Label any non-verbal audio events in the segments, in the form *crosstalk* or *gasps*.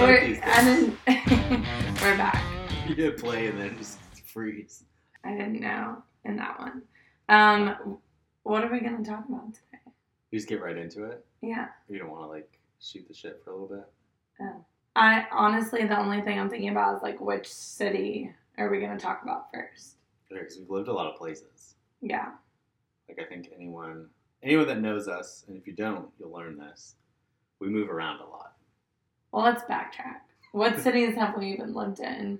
We're, didn't. *laughs* we're back. You hit play and then just freeze. I didn't know in that one. Um, what are we gonna talk about today? You just get right into it. Yeah. You don't want to like shoot the shit for a little bit. I honestly, the only thing I'm thinking about is like which city are we gonna talk about first? Because we've lived a lot of places. Yeah. Like I think anyone anyone that knows us, and if you don't, you'll learn this. We move around a lot. Well, let's backtrack. What *laughs* cities have we even lived in?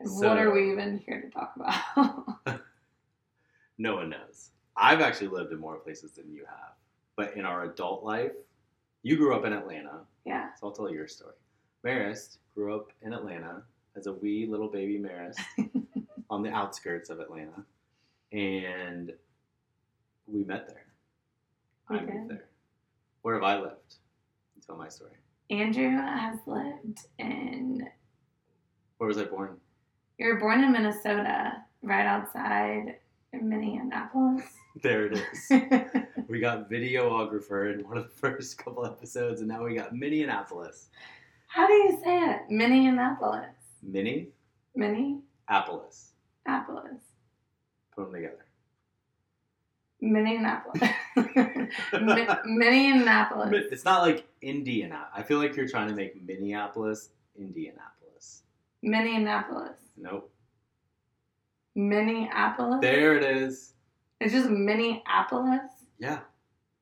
And what are we even here to talk about? *laughs* *laughs* No one knows. I've actually lived in more places than you have. But in our adult life, you grew up in Atlanta, yeah. so I'll tell your story. Marist grew up in Atlanta as a wee little baby Marist on the outskirts of Atlanta. And we met there. I We moved there. Where have I lived? Tell my story. Andrew has lived in. Where was I born? You were born in Minnesota, right outside Minneapolis. *laughs* There it is. *laughs* we got videographer in one of the first couple episodes, and now we got Minneapolis. How do you say it? Minneapolis. Minnie Minneapolis. Apples. Put them together. *laughs* Minneapolis. Mi- Minneapolis. It's not like Indiana. I feel like you're trying to make Minneapolis Indianapolis. Minneapolis. Nope. Minneapolis. There it is. It's just Minneapolis. Yeah.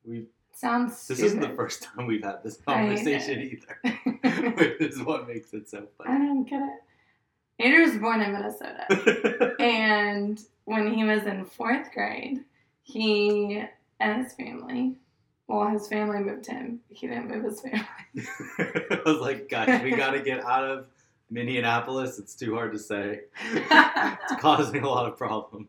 We. Sounds This isn't the first time we've had this *laughs* conversation either. Which is what makes it so funny. I don't get it. Andrew was born in Minnesota, *laughs* and when he was in fourth grade, he and his family. Well, his family moved him. He didn't move his family. *laughs* *laughs* I was like, guys, we got to get out of Minneapolis. It's too hard to say. *laughs* it's causing a lot of problems.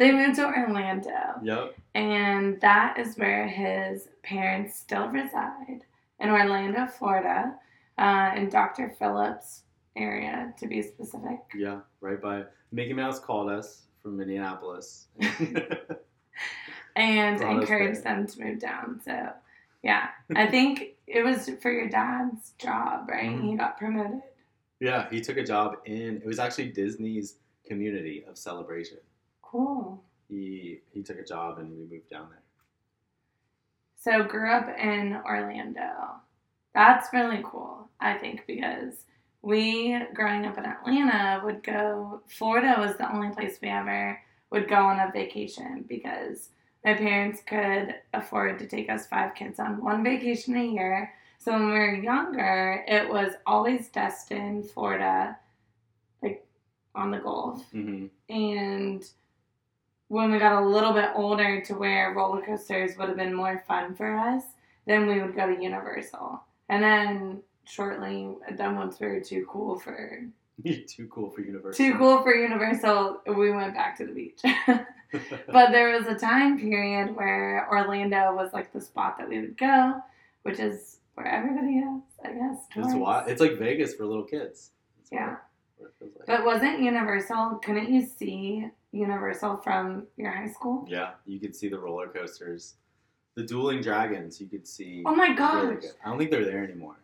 They moved to Orlando, yep. and that is where his parents still reside in Orlando, Florida, uh, in Dr. Phillips area, to be specific. Yeah. Right by Mickey Mouse called us from Minneapolis. *laughs* and encouraged them to move down. So, yeah, I think it was for your dad's job, right? Mhm. He got promoted. yeah, he took a job in. It was actually Disney's community of celebration. Cool. He he took a job and we moved down there. So, grew up in Orlando. That's really cool, I think, because we, growing up in Atlanta, would go, Florida was the only place we ever would go on a vacation because my parents could afford to take us five kids on one vacation a year. So when we were younger, it was always Destin, Florida, like on the Gulf. hmm And when we got a little bit older to where roller coasters would have been more fun for us, then we would go to Universal. And then shortly, then once we were too cool for *laughs* too cool for Universal. too cool for Universal, we went back to the beach. *laughs* *laughs* but there was a time period where Orlando was like the spot that we would go, which is where everybody is, I guess. It's it's like Vegas for little kids. That's Yeah. it- what it feels like. But wasn't Universal? Couldn't you see Universal from your high school? yeah, you could see the roller coasters, the dueling dragons. You could see. Oh my really gosh, good. I don't think they're there anymore.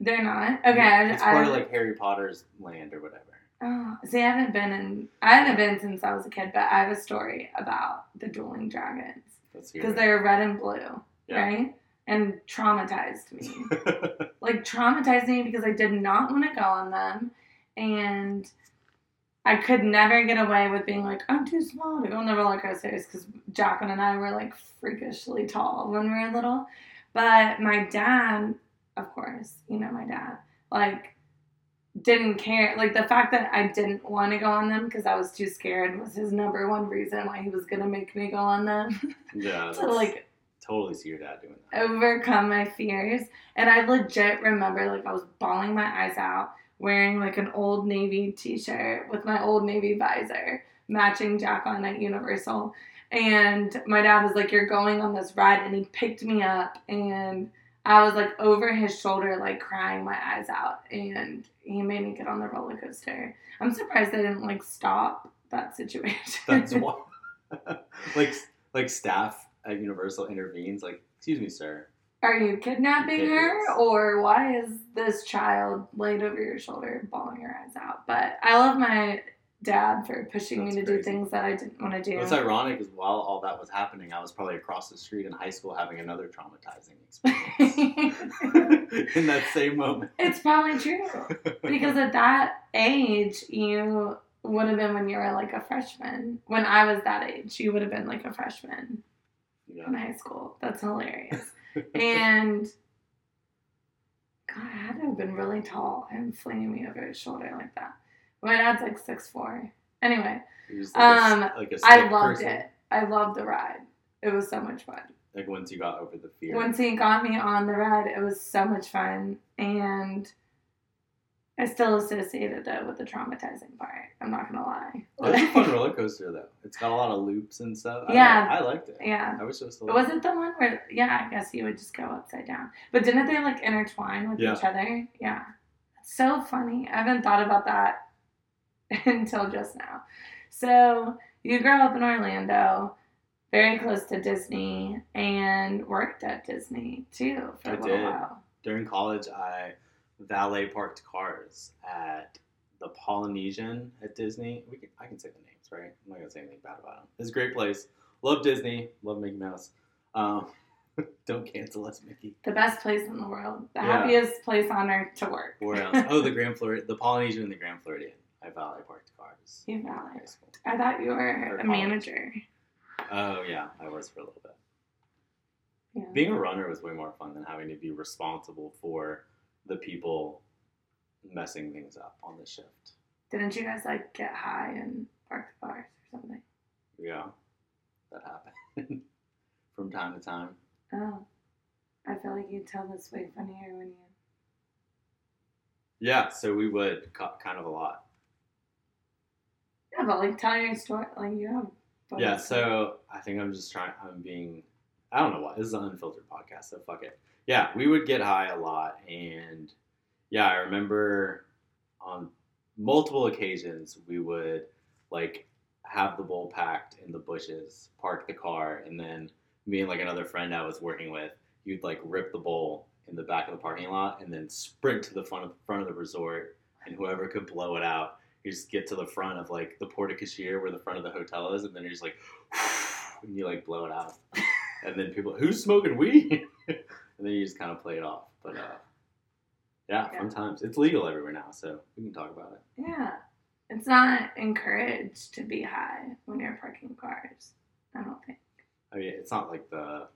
They're not. Okay, I, it's part I, of like Harry Potter's land or whatever. oh, see, I haven't been in. I haven't been since I was a kid, but I have a story about the dueling dragons because they're red and blue, Yeah. right? And traumatized me. *laughs* like traumatized me because I did not want to go on them, and I could never get away with being like I'm too small to go on the roller coasters because Jacqueline and I were like freakishly tall when we were little. But my dad, of course, you know my dad, like didn't care. Like the fact that I didn't want to go on them because I was too scared was his number one reason why he was gonna make me go on them. *laughs* yeah, to like totally see your dad doing that. overcome my fears. And I legit remember like I was bawling my eyes out, wearing like an old navy t-shirt with my old navy visor, matching Jacqueline at Universal. And my dad was like, You're going on this ride and he picked me up and I was like over his shoulder, like crying my eyes out, and he made me get on the roller coaster. I'm surprised they didn't like stop that situation. That's *laughs* why. *laughs* like like staff at Universal intervenes. Like, excuse me, sir. Are you kidnapping It her, or why is this child laid over your shoulder, bawling her eyes out? But I love my dad for pushing That's me to do things that I didn't want to do. What's ironic is while all that was happening, I was probably across the street in high school having another traumatizing experience *laughs* *laughs* in that same moment. it's probably true because at that age, you would have been when you were like a freshman. When I was that age, you would have been like a freshman in high school. That's hilarious. *laughs* and God, I had to have been really tall and flinging me over his shoulder like that. My dad's like six four. Anyway, like a Um, like a I loved person. it. I loved the ride. It was so much fun. Like once you got over the fear. Once he got me on the ride, it was so much fun, and I still associated it with the traumatizing part. I'm not gonna lie. It's a fun *laughs* roller coaster though. It's got a lot of loops and stuff. I Yeah. I, liked it. yeah. I wish it was still. Was it the one where, yeah, I guess you would just go upside down. But didn't they like intertwine with Yeah. each other? Yeah. So funny. I haven't thought about that *laughs* until just now. So you grew up in Orlando, very close to Disney, and worked at Disney too for a I little did. while. During college, I valet parked cars at the Polynesian at Disney. We can, I can say the names, right? I'm not gonna say anything bad about them. It's a great place. Love Disney. Love Mickey Mouse. Um, *laughs* don't cancel us, Mickey. The best place in the world. The Yeah. happiest place on earth to work. Where else? *laughs* Oh, the Grand Floridian, the Polynesian and the Grand Floridian. I valet parked cars. You valet. high school. I thought you were Or a college. manager. Oh yeah, I was for a little bit. Yeah. Being a runner was way more fun than having to be responsible for the people messing things up on the shift. Didn't you guys like get high and park the cars or something? Yeah, that happened *laughs* from time to time. Oh, I feel like you tell this way funnier when you. Yeah, so we would kind of a lot. Yeah, but like tell your story. Like you have. both. Yeah, so I think I'm just trying. I'm being. I don't know what. This is an unfiltered podcast, so fuck it. Yeah, we would get high a lot, and yeah, I remember on multiple occasions we would like have the bowl packed in the bushes, park the car, and then me and like another friend I was working with, you'd like rip the bowl in the back of the parking lot, and then sprint to the front of front of the resort, and whoever could blow it out you just get to the front of like the porte cochere where the front of the hotel is, and then you're just like, *sighs* and you like blow it out, *laughs* and then people, who's smoking weed? *laughs* and then you just kind of play it off. But uh, yeah, Yeah. fun times. It's legal everywhere now, so we can talk about it. Yeah, it's not encouraged to be high when you're parking cars. I don't think. I mean, it's not like the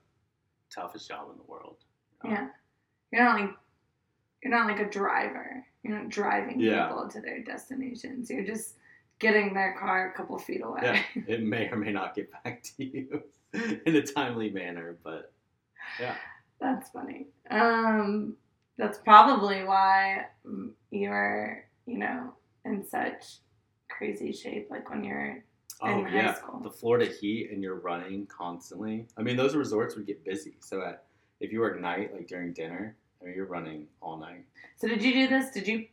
toughest job in the world. you know? Yeah, you're not like you're not like a driver. You're not driving Yeah. people to their destinations. You're just getting their car a couple feet away. Yeah, *laughs* it may or may not get back to you *laughs* in a timely manner, but yeah. That's funny. Um, that's probably why you're, you know, in such crazy shape. Like when you're, Oh In high yeah, school. the Florida heat and you're running constantly. I mean, those resorts would get busy. So at, if you work night, like during dinner, you're running all night. so did you do this? Did you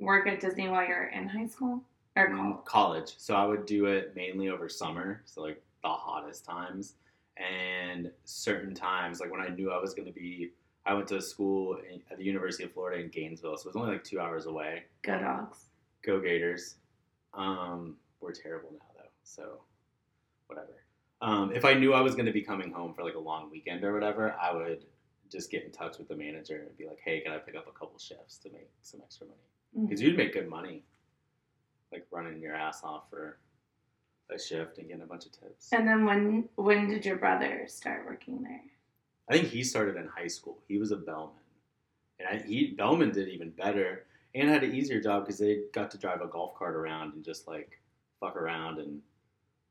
work at Disney while you're in high school or Mm, college? college. So I would do it mainly over summer, so like the hottest times, and certain times, like when I knew I was going to be. I went to school in, at the University of Florida in Gainesville, so it was only like two hours away. Go dogs. Go Gators. Um, we're terrible now though, so whatever. Um, if I knew I was going to be coming home for like a long weekend or whatever, I would just get in touch with the manager and be like, "Hey, can I pick up a couple shifts to make some extra money?" Mhm. Because you'd make good money, like running your ass off for a shift and getting a bunch of tips. And then when when did your brother start working there? I think he started in high school. He was a bellman, and I, he bellman did even better and had an easier job because they got to drive a golf cart around and just like fuck around and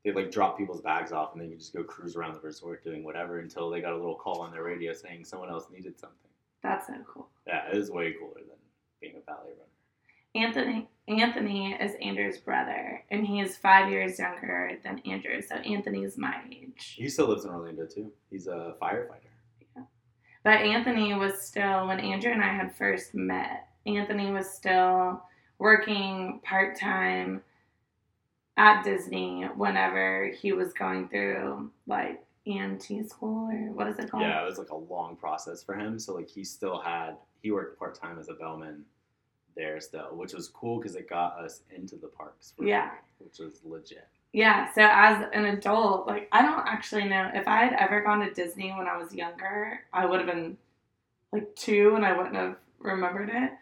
they like drop people's bags off and then you just go cruise around the resort doing whatever until they got a little call on their radio saying someone else needed something. That's so cool. Yeah, it was way cooler than being a ballet runner. Anthony Anthony is Andrew's brother, and he is five years younger than Andrew. So Anthony's my age. He still lives in Orlando too. He's a firefighter. Yeah. But Anthony was still, when Andrew and I had first met, Anthony was still working part time at Disney whenever he was going through like EMT school or what is it called? Yeah, it was like a long process for him. So like he still had he worked part time as a bellman there still, which was cool because it got us into the parks. For Yeah. free, which was legit. Yeah, so as an adult, like I don't actually know if I had ever gone to Disney when I was younger, I would have been like two and I wouldn't have remembered it.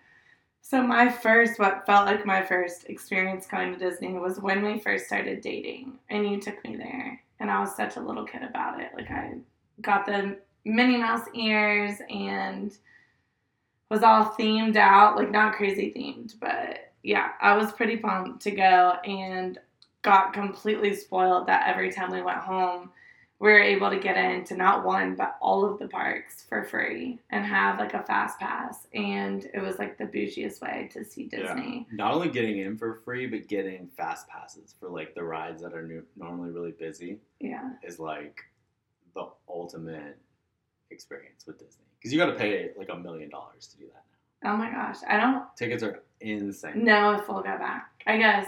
So my first, what felt like my first experience going to Disney was when we first started dating, and you took me there, and I was such a little kid about it. Like I got the Minnie Mouse ears and was all themed out, like not crazy themed, but yeah, I was pretty pumped to go and got completely spoiled that every time we went home, we were able to get into not one but all of the parks for free and have like a fast pass, and it was like the bougiest way to see Disney. Not only getting in for free, but getting fast passes for like the rides that are nu- normally really busy Yeah, is like the ultimate experience with Disney because you got to pay like a million dollars to do that now. Oh my gosh, I don't Tickets are insane. no if we'll go back. I guess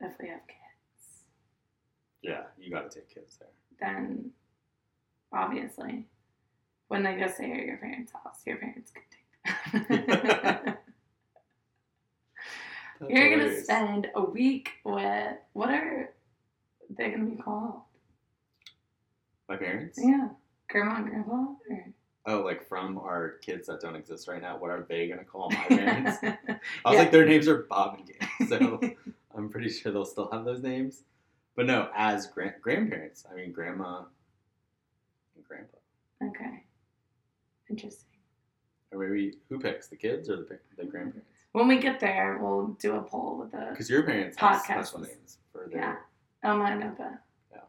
if we have kids, Yeah, you got to take kids there. Then obviously when they go stay at your parents' house, your parents can take them. *laughs* You're gonna spend a week with what are they gonna be called? my parents. Yeah, grandma and grandpa. Or... Oh, like from our kids that don't exist right now. What are they gonna call my *laughs* parents? I was Yeah. like, their names are Bob and Gabe, so *laughs* I'm pretty sure they'll still have those names. But no, as gran- grandparents, I mean grandma and grandpa. okay, interesting. Or maybe who picks the kids or the the grandparents? When we get there, we'll do a poll with the Because your parents have Podcast special was- names for their. yeah. Oma and Opa. Yeah.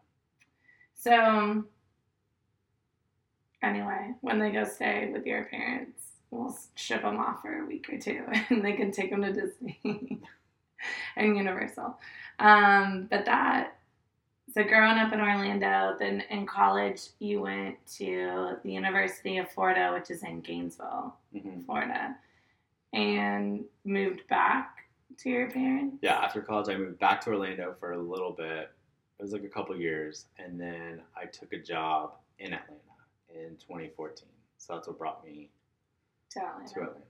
So anyway, when they go stay with your parents, we'll ship them off for a week or two, *laughs* and they can take them to Disney *laughs* and Universal. Um, but that so growing up in Orlando, then in college you went to the University of Florida, which is in Gainesville, Mhm. Florida, and moved back to your parents. Yeah, after college, I moved back to Orlando for a little bit. It was like a couple years, and then I took a job in Atlanta in 2014. So that's what brought me To Orlando. to Atlanta.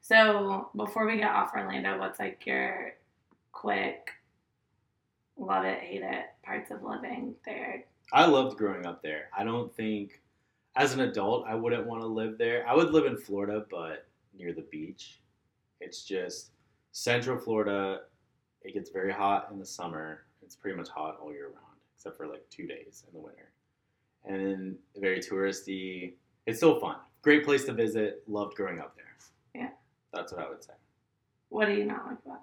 So before we get off Orlando, what's like your quick love it, hate it parts of living there? I loved growing up there. I don't think, as an adult, I wouldn't want to live there. I would live in Florida, but near the beach. It's just Central Florida. It gets very hot in the summer. It's pretty much hot all year round, except for like two days in the winter. And very touristy. It's still fun. Great place to visit. Loved growing up there. Yeah. That's what I would say. What do you not like about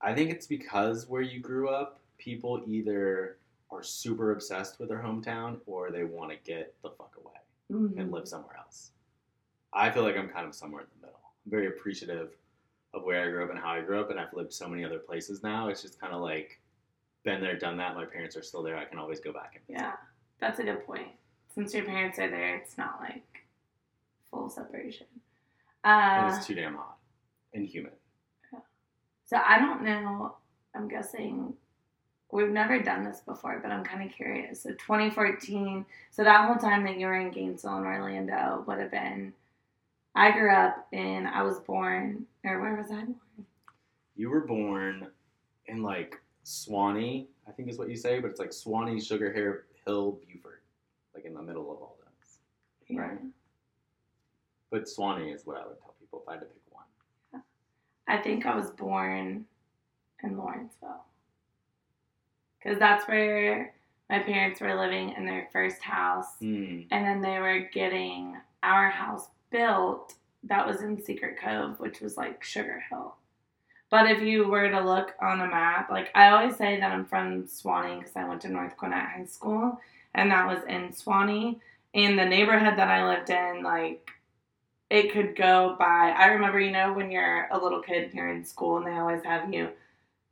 I think it's because where you grew up, people either are super obsessed with their hometown or they want to get the fuck away? Mhm. and live somewhere else. I feel like I'm kind of somewhere in the middle. I'm very appreciative of where I grew up and how I grew up, and I've lived so many other places now. It's just kind of like been there, done that. My parents are still there. I can always go back and visit. Yeah, that's a good point. Since your parents are there, it's not like full separation. And Uh, it's too damn hot and humid. So I don't know. I'm guessing we've never done this before, but I'm kind of curious. So 2014. So that whole time that you were in Gainesville and Orlando would have been. I grew up in. I was born, or where was I born? You were born in like Suwanee, I think is what you say, but it's like Suwanee, Sugar Hair Hill, Buford, like in the middle of all those. Yeah. Right. But Suwanee is what I would tell people if I had to pick. I think I was born in Lawrenceville. Because that's where my parents were living in their first house. Hmm. And then they were getting our house built that was in Secret Cove, which was like Sugar Hill. But if you were to look on a map, like I always say that I'm from Suwanee because I went to North Gwinnett High School, and that was in Suwanee. And the neighborhood that I lived in, like, it could go by. I remember, you know, when you're a little kid and you're in school, and they always have you,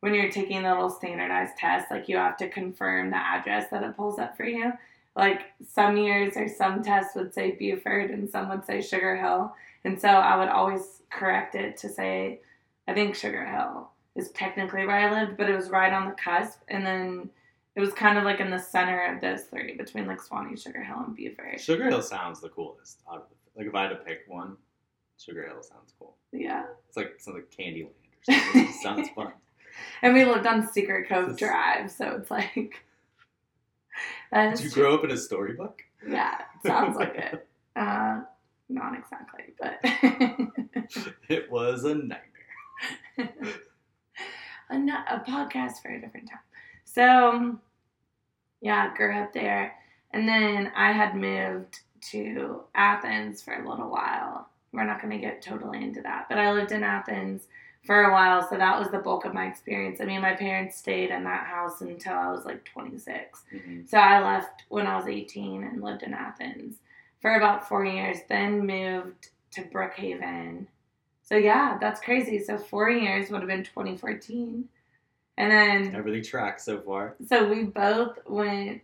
when you're taking the little standardized test, like, you have to confirm the address that it pulls up for you. Like, some years or some tests would say Buford, and some would say Sugar Hill. And so I would always correct it to say, I think Sugar Hill is technically where I lived, but it was right on the cusp. And then It was kind of like in the center of those three, between like Suwanee, Sugar Hill, and Buford. Sugar Hill sounds the coolest. out of the- Like if I had to pick one, Sugar Hill sounds cool. Yeah. It's like something like Candyland or *laughs* something. sounds fun. And we lived on Secret Cove This- Drive, so it's like. *laughs* Did you grow up in a storybook? Yeah, sounds like it. *laughs* Uh, not exactly, but It was a nightmare. a, a podcast for a different time. So, yeah, grew up there. And then I had moved to Athens for a little while. We're not going to get totally into that, but I lived in Athens for a while, so that was the bulk of my experience. I mean, my parents stayed in that house until I was like 26. Mhm. So I left when I was 18 and lived in Athens for about four years, then moved to Brookhaven. So yeah, that's crazy. So four years would have been 2014. And then, Everything tracks so far. so we both went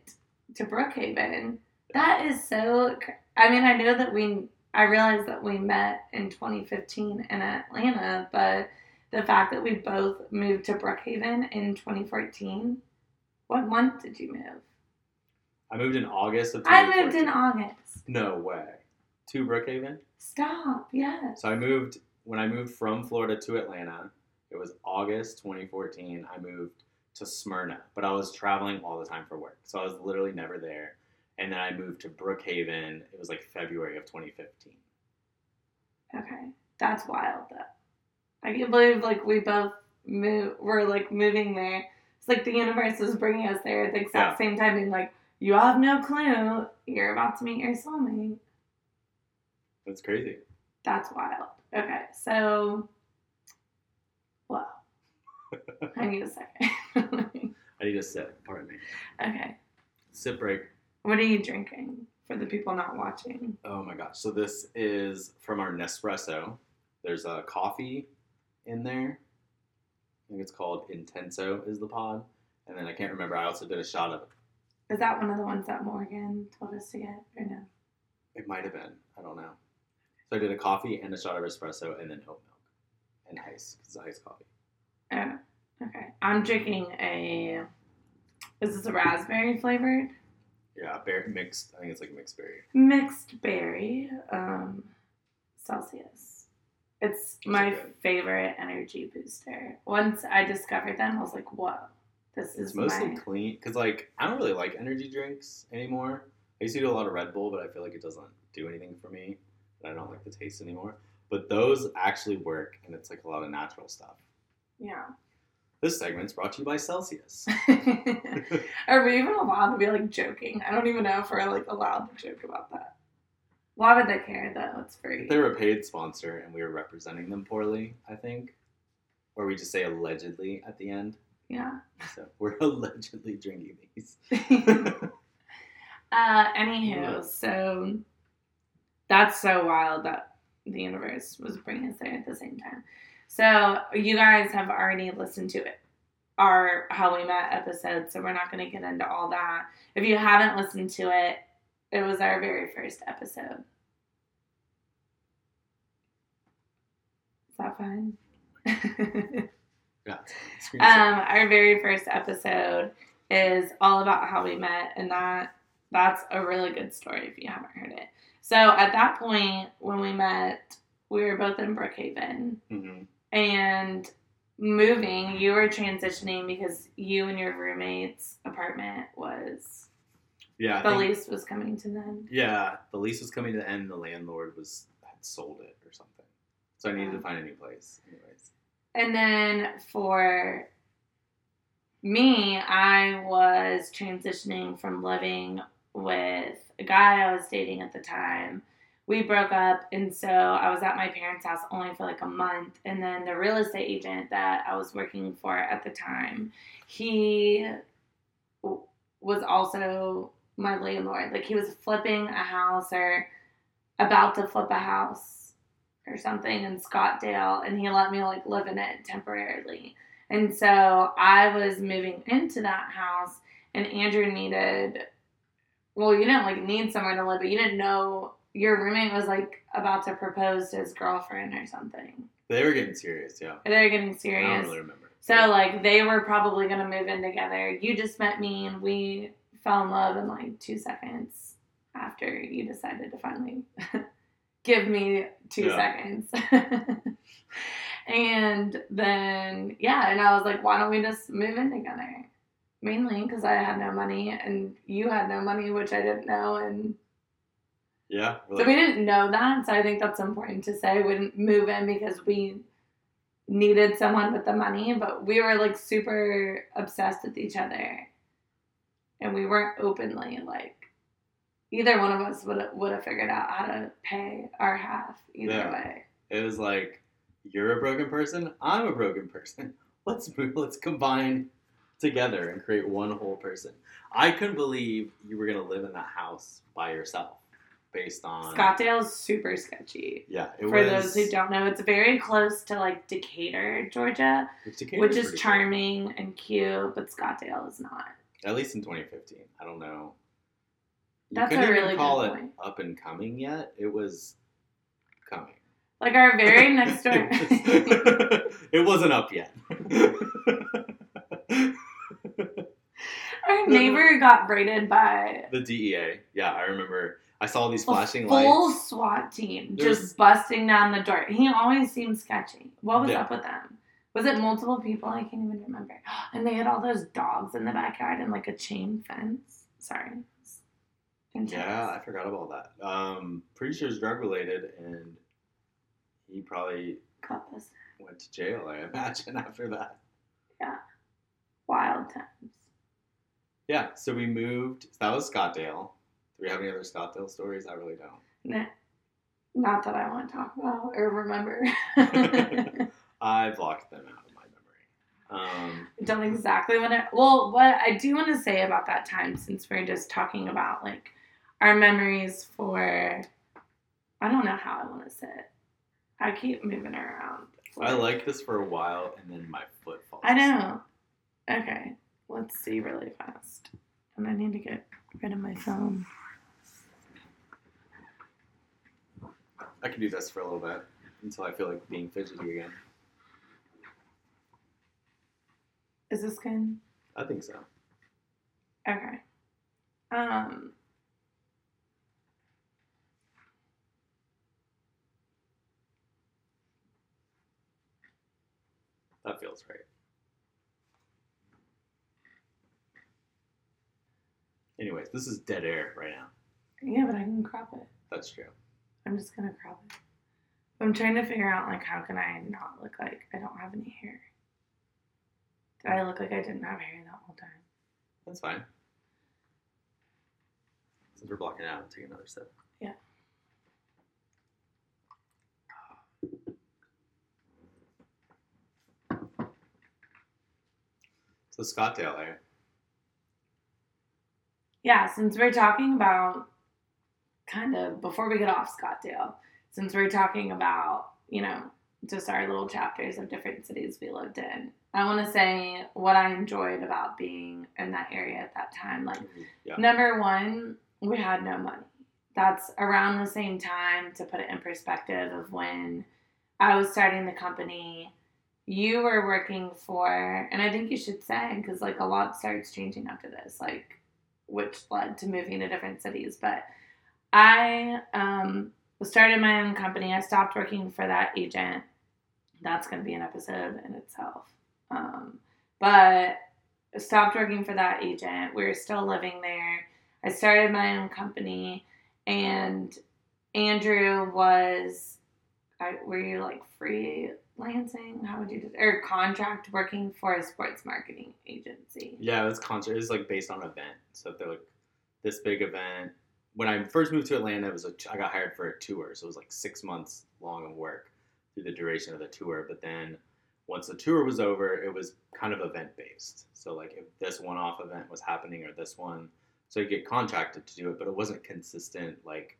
to Brookhaven. That is so, cr- I mean, I know that we, I realized that we met in 2015 in Atlanta, but the fact that we both moved to Brookhaven in 2014, what month did you move? I moved in August of I moved in August. No way. To Brookhaven? Stop. Yes. So I moved when I moved from Florida to Atlanta. It was August 2014. I moved to Smyrna, but I was traveling all the time for work, so I was literally never there. And then I moved to Brookhaven. It was like February of 2015. Okay. That's wild though. I can't believe like we both move. We're like moving there. It's like the universe was bringing us there at the exact same time, being like, "You have no clue. You're about to meet your soulmate." That's crazy. That's wild. Okay, so, well, *laughs* I need a second. *laughs* I need a sip. Pardon me. okay, Sip break. What are you drinking for the people not watching? Oh my gosh. So this is from our Nespresso. There's a coffee in there. I think it's called Intenso is the pod. And then I can't remember. I also did a shot of it. Is that one of the ones that Morgan told us to get or no? It might have been. I don't know. So I did a coffee and a shot of espresso and then oat milk and ice because it's iced coffee. Oh, okay. I'm drinking a. Is this a raspberry flavored? Yeah, berry mixed. I think it's like mixed berry. Mixed berry. Um, Celsius. It's my favorite energy booster. Once I discovered them, I was like, whoa, this It's is mostly my. clean because like I don't really like energy drinks anymore. I used to do a lot of Red Bull, but I feel like it doesn't do anything for me. And I don't like the taste anymore. But those actually work, and it's like a lot of natural stuff. Yeah. This segment's brought to you by Celsius. *laughs* Are we even allowed to be like joking? I don't even know if we're like allowed to joke about that. Why would they care though? It's free. If they were a paid sponsor and we were representing them poorly, I think, or we just say allegedly at the end. Yeah. So we're *laughs* allegedly drinking these. *laughs* uh, anywho, so that's so wild that the universe was bringing us there at the same time. So you guys have already listened to it, our how we met episode. So we're not going to get into all that. If you haven't listened to it, it was our very first episode. Is that fine? Yeah. *laughs* Um, our very first episode is all about how we met, and that that's a really good story if you haven't heard it. So at that point, when we met, we were both in Brookhaven, Mhm. And moving. You were transitioning because you and your roommate's apartment was Yeah. I the think- lease was coming to an end. Yeah, the lease was coming to the end. The landlord was had sold it or something, so I needed to find a new place. Anyways, And then for me, I was transitioning from living with a guy I was dating at the time. We broke up, and so I was at my parents' house only for like a month. And then the real estate agent that I was working for at the time, he was also my landlord. Like he was flipping a house or about to flip a house or something in Scottdale, and he let me like live in it temporarily. And so I was moving into that house, and Andrew needed, well, you didn't like need somewhere to live, but you didn't know your roommate was like about to propose to his girlfriend or something. they were getting serious. Yeah, They were getting serious. I don't really remember. So like they were probably gonna move in together. You just met me and we fell in love in like two seconds after you decided to finally *laughs* give me two Yeah. seconds. *laughs* and then yeah, and I was like, why don't we just move in together? Mainly because I had no money and you had no money, which I didn't know, and Yeah. we're so we didn't know that. So I think that's important to say. We didn't move in because we needed someone with the money, but we were like super obsessed with each other, and we weren't openly like either one of us would would have figured out how to pay our half either Yeah. way. It was like, you're a broken person. I'm a broken person. *laughs* Let's move. Let's combine together and create one whole person. I couldn't believe you were gonna live in that house by yourself, based on Scottdale's super sketchy. Yeah, it For was. those who don't know, it's very close to like Decatur, Georgia, which, which is pretty cool. charming and cute, but Scottdale is not. At least in 2015. I don't know. You That's a couldn't really even call it point. up and coming yet. It was coming. Like our very *laughs* next door. *laughs* it wasn't up yet. Our neighbor got raided by the DEA. Yeah, I remember. I saw these flashing full lights. Full SWAT team There's- just busting down the door. He always seemed sketchy. What was Yeah. up with them? Was it multiple people? I can't even remember. *gasps* And they had all those dogs in the backyard and like a chain fence. Sorry. Yeah, I forgot about that. Um, pretty sure it's drug related, and he probably went to jail. I *laughs* imagine after that. Yeah, wild times. Yeah, so we moved. That was Scottdale. Do we have any other Scottdale stories? I really don't. Nah. Not that I want to talk about or remember. *laughs* *laughs* I blocked them out of my memory. Um, don't exactly want to. Well, what I do want to say about that time, since we're just talking about like our memories for, I don't know how I want to say it. I keep moving around. I like this for a while, and then my foot falls. I know. Okay, let's see really fast. And I need to get rid of my phone. I can do this for a little bit until I feel like being fidgety again. Is this good? I think so. Okay. Um. That feels right. Anyways, this is dead air right now. Yeah, but I can crop it. That's true. I'm just gonna crop it. I'm trying to figure out like how can I not look like I don't have any hair. Did I look like I didn't have hair that whole time? That's fine. Since we're blocking out, take another sip. Yeah. So Scottdale, eh? Yeah, since we're talking about kind of before we get off Scottdale, since we're talking about, you know, just our little chapters of different cities we lived in, I want to say what I enjoyed about being in that area at that time. Like, mm-hmm. Yeah. Number one, we had no money. That's around the same time, to put it in perspective, of when I was starting the company. You were working for, and I think you should say, because like a lot starts changing after this, like which led to moving to different cities. But I um, started my own company. I stopped working for that agent. That's going to be an episode in itself. Um, but stopped working for that agent. We were still living there. I started my own company, and Andrew was, I, were you like freelancing? How would you, do- or contract working for a sports marketing agency? Yeah, it was concert. It was like based on event. So if they're like this big event. When I first moved to Atlanta, it was a, I got hired for a tour, so it was like six months long of work through the duration of the tour. But then once the tour was over, it was kind of event based. So like if this one-off event was happening or this one, so you get contracted to do it, but it wasn't consistent like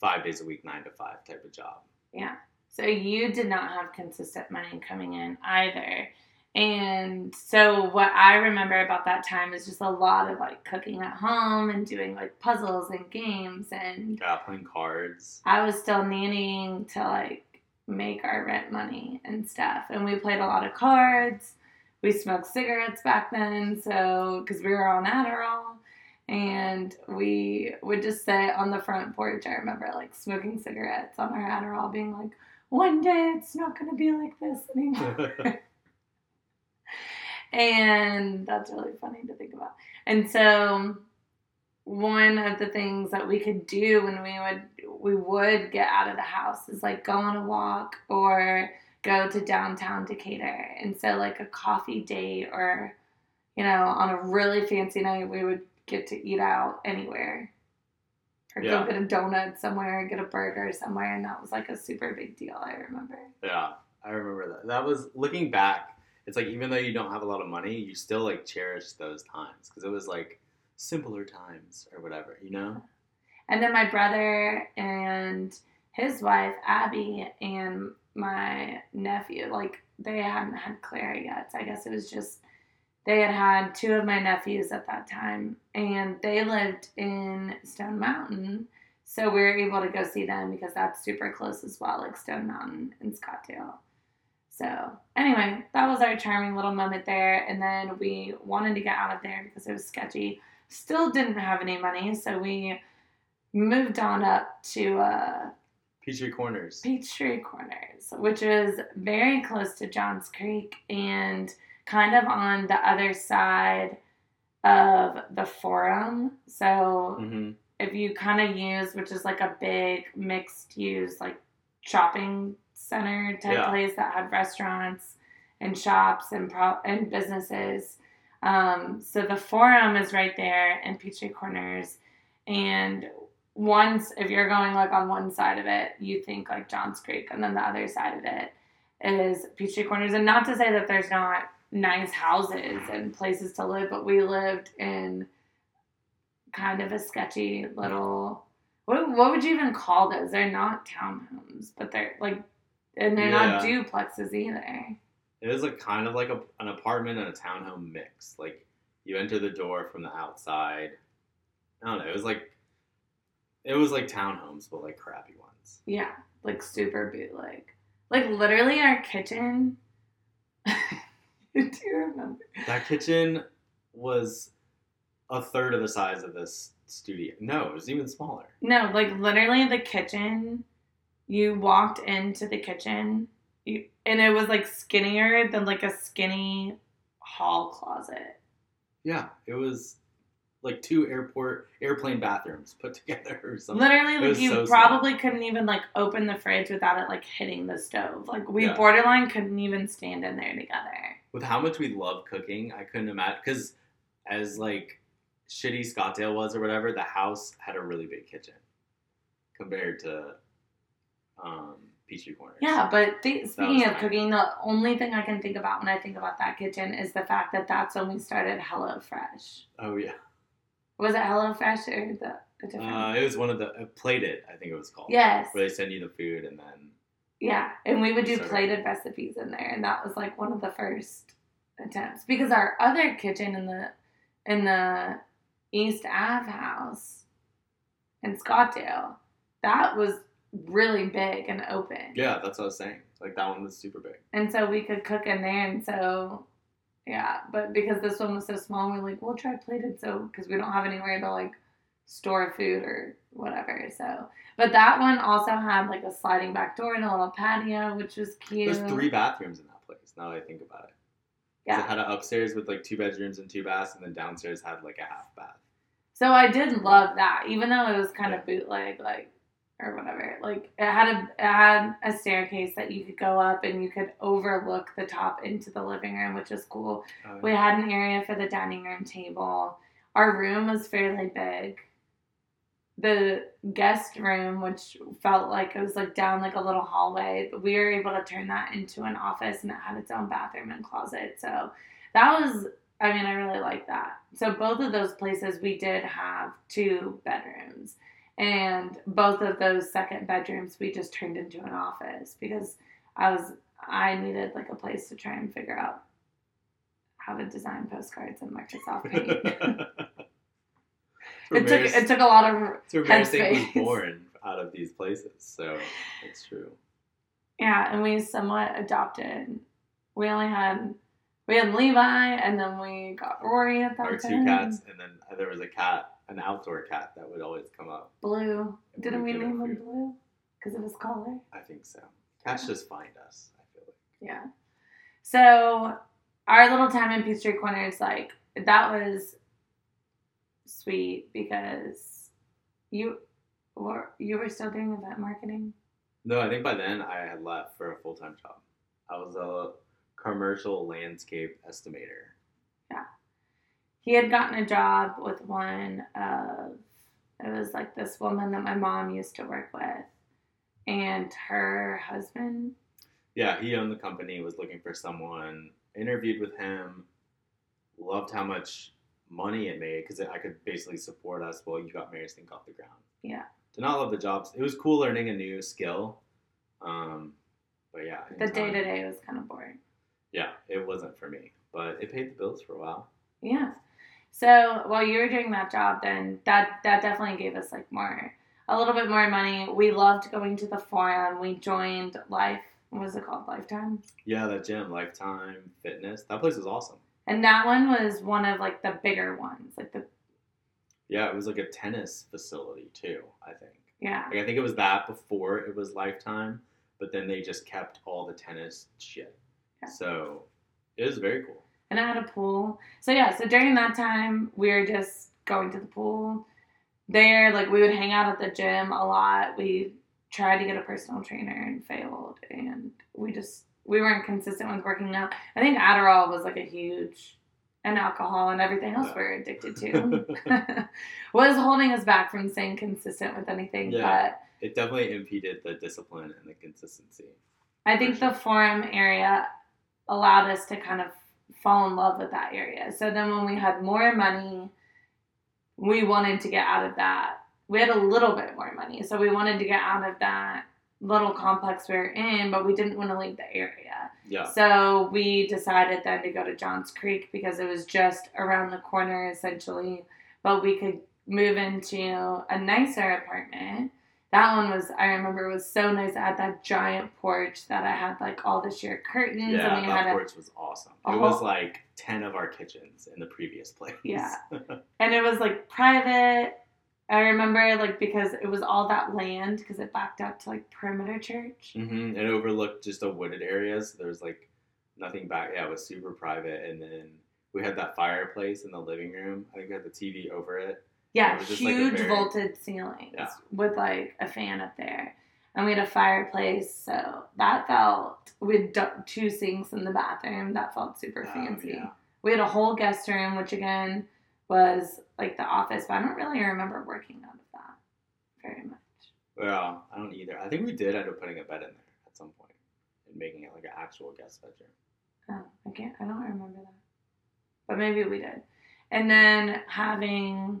five days a week, nine to five type of job. Yeah. So you did not have consistent money coming in either. And so what I remember about that time is just a lot of like cooking at home and doing like puzzles and games and Yeah, playing cards. I was still nannying to like make our rent money and stuff. And we played a lot of cards. we smoked cigarettes back then, so because we were on Adderall, and we would just sit on the front porch. I remember like smoking cigarettes on our Adderall, being like, "One day it's not going to be like this anymore." *laughs* and that's really funny to think about. And so one of the things that we could do when we would we would get out of the house is like go on a walk or go to downtown Decatur. And so like a coffee date or you know, on a really fancy night we would get to eat out anywhere. Or Yeah. go get a donut somewhere, get a burger somewhere, and that was like a super big deal, I remember. Yeah, I remember that. That was looking back. It's like even though you don't have a lot of money, you still like cherish those times because it was like simpler times or whatever, you know? And then my brother and his wife, Abby, and my nephew, like they hadn't had Clara yet. So I guess it was just they had had two of my nephews at that time, and they lived in Stone Mountain. So we were able to go see them because that's super close as well, like Stone Mountain and Scottdale. So anyway, that was our charming little moment there. And then we wanted to get out of there because it was sketchy. Still didn't have any money, so we moved on up to uh, Peachtree Corners. Peachtree Corners, which is very close to Johns Creek and kind of on the other side of the Forum. So hmm if you kind of use, which is like a big mixed use, like shopping center type Yeah. place that had restaurants and shops and pro- and businesses. Um, so the Forum is right there in Peachtree Corners, and once if you're going like on one side of it, you think like Johns Creek, and then the other side of it is Peachtree Corners. And not to say that there's not nice houses and places to live, but we lived in kind of a sketchy little. What, what would you even call those? They're not townhomes, but they're like, and they're not duplexes either. It was like kind of like a, an apartment and a townhome mix. Like you enter the door from the outside. I don't know. It was like it was like townhomes, but like crappy ones. Yeah, like super bootleg. Like literally our kitchen. *laughs* Do you remember? That kitchen was a third of the size of this studio. No, it was even smaller. No, like literally the kitchen. You walked into the kitchen, you, and it was like skinnier than like a skinny hall closet. Yeah, it was like two airport airplane bathrooms put together or something. Literally, It like you so probably couldn't even like open the fridge without it like hitting the stove. Like we Yeah. borderline couldn't even stand in there together. With how much we love cooking, I couldn't imagine because as like shitty Scottdale was or whatever, the house had a really big kitchen compared to um, Peachtree Corners. Yeah, but th- speaking of cooking, the only thing I can think about when I think about that kitchen is the fact that that's when we started HelloFresh. Oh yeah. Was it HelloFresh or the a different? Uh, it was one of the uh, plated, I think it was called. yes. Where they send you the food and then Yeah, and we would do plated recipes in there, and that was like one of the first attempts because our other kitchen in the in the East Ave house in Scottdale, that was really big and open, yeah, that's what I was saying. Like that one was super big. and so we could cook in there, and so yeah, but because this one was so small, we're like, we'll try plated, so because we don't have anywhere to like store food or whatever, so. But that one also had like a sliding back door and a little patio, which was cute. There's three bathrooms in that place. Now that I think about it. Yeah. It had an upstairs with like two bedrooms and two baths, and then downstairs had like a half bath. So I did love that, even though it was kind of bootleg, like or whatever. Like it had a it had a staircase that you could go up and you could overlook the top into the living room, which is cool. Uh, We had an area for the dining room table. Our room was fairly big. The guest room, which felt like it was like down like a little hallway, we were able to turn that into an office and it had its own bathroom and closet. So that was, I mean, I really like that. So both of those places we did have two bedrooms. And both of those second bedrooms we just turned into an office because I was I needed like a place to try and figure out how to design postcards in Microsoft Paint. *laughs* it took it took a lot of Mary St. was headspace. *laughs* born out of these places, so it's true. yeah, and we somewhat adopted. We only had We had Levi, and then we got Rory at that time. Our time. two cats, and then there was a cat, an outdoor cat that would always come up. Blue. And Didn't we we'd give it name him. Blue? Because of his color. I think so. Cats just find us. I feel like. Yeah. So our little time in Peachtree Corners, like that was sweet because you were you were still doing event marketing. No, I think by then I had left for a full time job. I was a commercial landscape estimator. Yeah. He had gotten a job with one of it was like this woman that my mom used to work with, and her husband. Yeah, he owned the company, was looking for someone, interviewed with him, loved how much money it made because I could basically support us while you got Maristink off the ground. Yeah. Did not love the jobs. It was cool learning a new skill. Um, but yeah. The day to day was kind of boring. Yeah, it wasn't for me, but it paid the bills for a while. Yeah. So while you were doing that job, then that that definitely gave us like more, a little bit more money. We loved going to the forum. We joined Life. What was it called? Lifetime. Yeah, that gym, Lifetime Fitness, that place was awesome. And that one was one of like the bigger ones. Like the Yeah, it was like a tennis facility too. I think. yeah. Like I think it was that before it was Lifetime, but then they just kept all the tennis shit. Yeah. So it was very cool. And I had a pool. So yeah. So during that time, we were just going to the pool. There, like we would hang out at the gym a lot. We tried to get a personal trainer and failed, and we just we weren't consistent with working out. I think Adderall was like a huge, and alcohol and everything else Yeah. we're addicted to *laughs* *laughs* was holding us back from staying consistent with anything. Yeah. But it definitely impeded the discipline and the consistency. I think the forum area allowed us to kind of fall in love with that area. So then when we had more money, we wanted to get out of that. We had a little bit more money, so we wanted to get out of that little complex we were in, but we didn't want to leave the area. Yeah. So we decided then to go to Johns Creek because it was just around the corner essentially, but we could move into a nicer apartment. That one was, I remember, it was so nice. I had that giant porch that I had like all the sheer curtains, Yeah, and we that had a, porch was awesome. It was like ten of our kitchens in the previous place. Yeah. *laughs* and it was like private. I remember like because it was all that land because it backed up to like Perimeter Church. Mm-hmm. It overlooked just a wooded area, so there was like nothing back. Yeah, it was super private, and then we had that fireplace in the living room. I think we had the TV over it. Yeah, was like, huge very- vaulted ceilings Yeah. with like a fan up there. And we had a fireplace, so that felt with two sinks in the bathroom. That felt super Oh, fancy. yeah. We had a whole guest room, which again was like the office, but I don't really remember working out of that very much. Well, I don't either. I think we did end up putting a bed in there at some point and making it like an actual guest bedroom. Oh, I can't. I don't remember that, but maybe we did. And then having,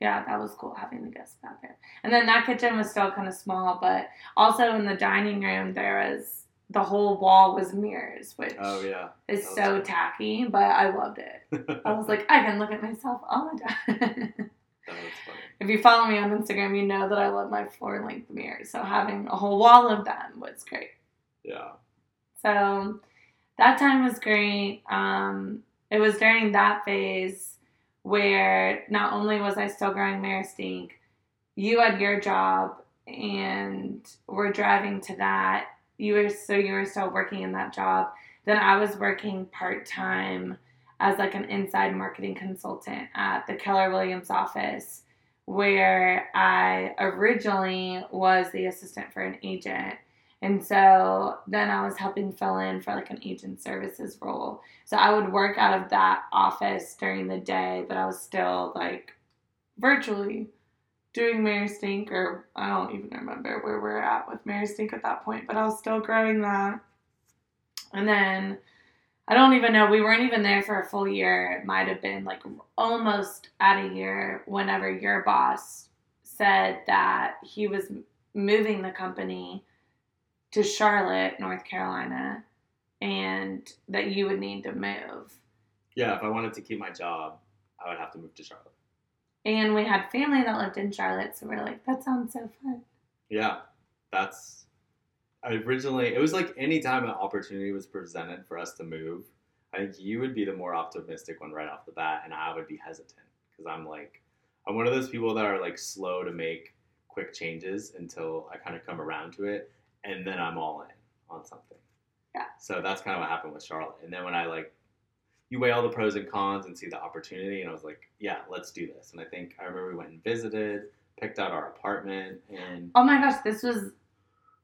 yeah, that was cool having the guest bathroom. And then that kitchen was still kind of small, but also in the dining room there was the whole wall was mirrors, which Oh yeah. is so cool. tacky, but I loved it. I was like, I can look at myself all the time. *laughs* That was funny. if you follow me on Instagram, you know that I love my floor length mirrors. So having a whole wall of them was great. Yeah. So that time was great. Um, it was during that phase where not only was I still growing Maristink, you had your job and we're driving to that. You were so you were still working in that job. Then I was working part time as like an inside marketing consultant at the Keller Williams office where I originally was the assistant for an agent. And so then I was helping fill in for like an agent services role. So I would work out of that office during the day, but I was still like virtually doing Maristink, or I don't even remember where we're at with Maristink at that point, but I was still growing that. And then I don't even know, we weren't even there for a full year. It might have been like almost at a year whenever your boss said that he was moving the company to Charlotte, North Carolina, and that you would need to move. Yeah. If I wanted to keep my job, I would have to move to Charlotte. And we had family that lived in Charlotte, so we're like, that sounds so fun. Yeah. That's. I originally, it was like anytime an opportunity was presented for us to move, I think you would be the more optimistic one right off the bat, and I would be hesitant because I'm like, I'm one of those people that are like slow to make quick changes until I kind of come around to it, and then I'm all in on something. Yeah. So that's kind of what happened with Charlotte. And then when I like, you weigh all the pros and cons and see the opportunity, and I was like, yeah, let's do this. And I think I remember we went and visited, picked out our apartment, and Oh my gosh, this was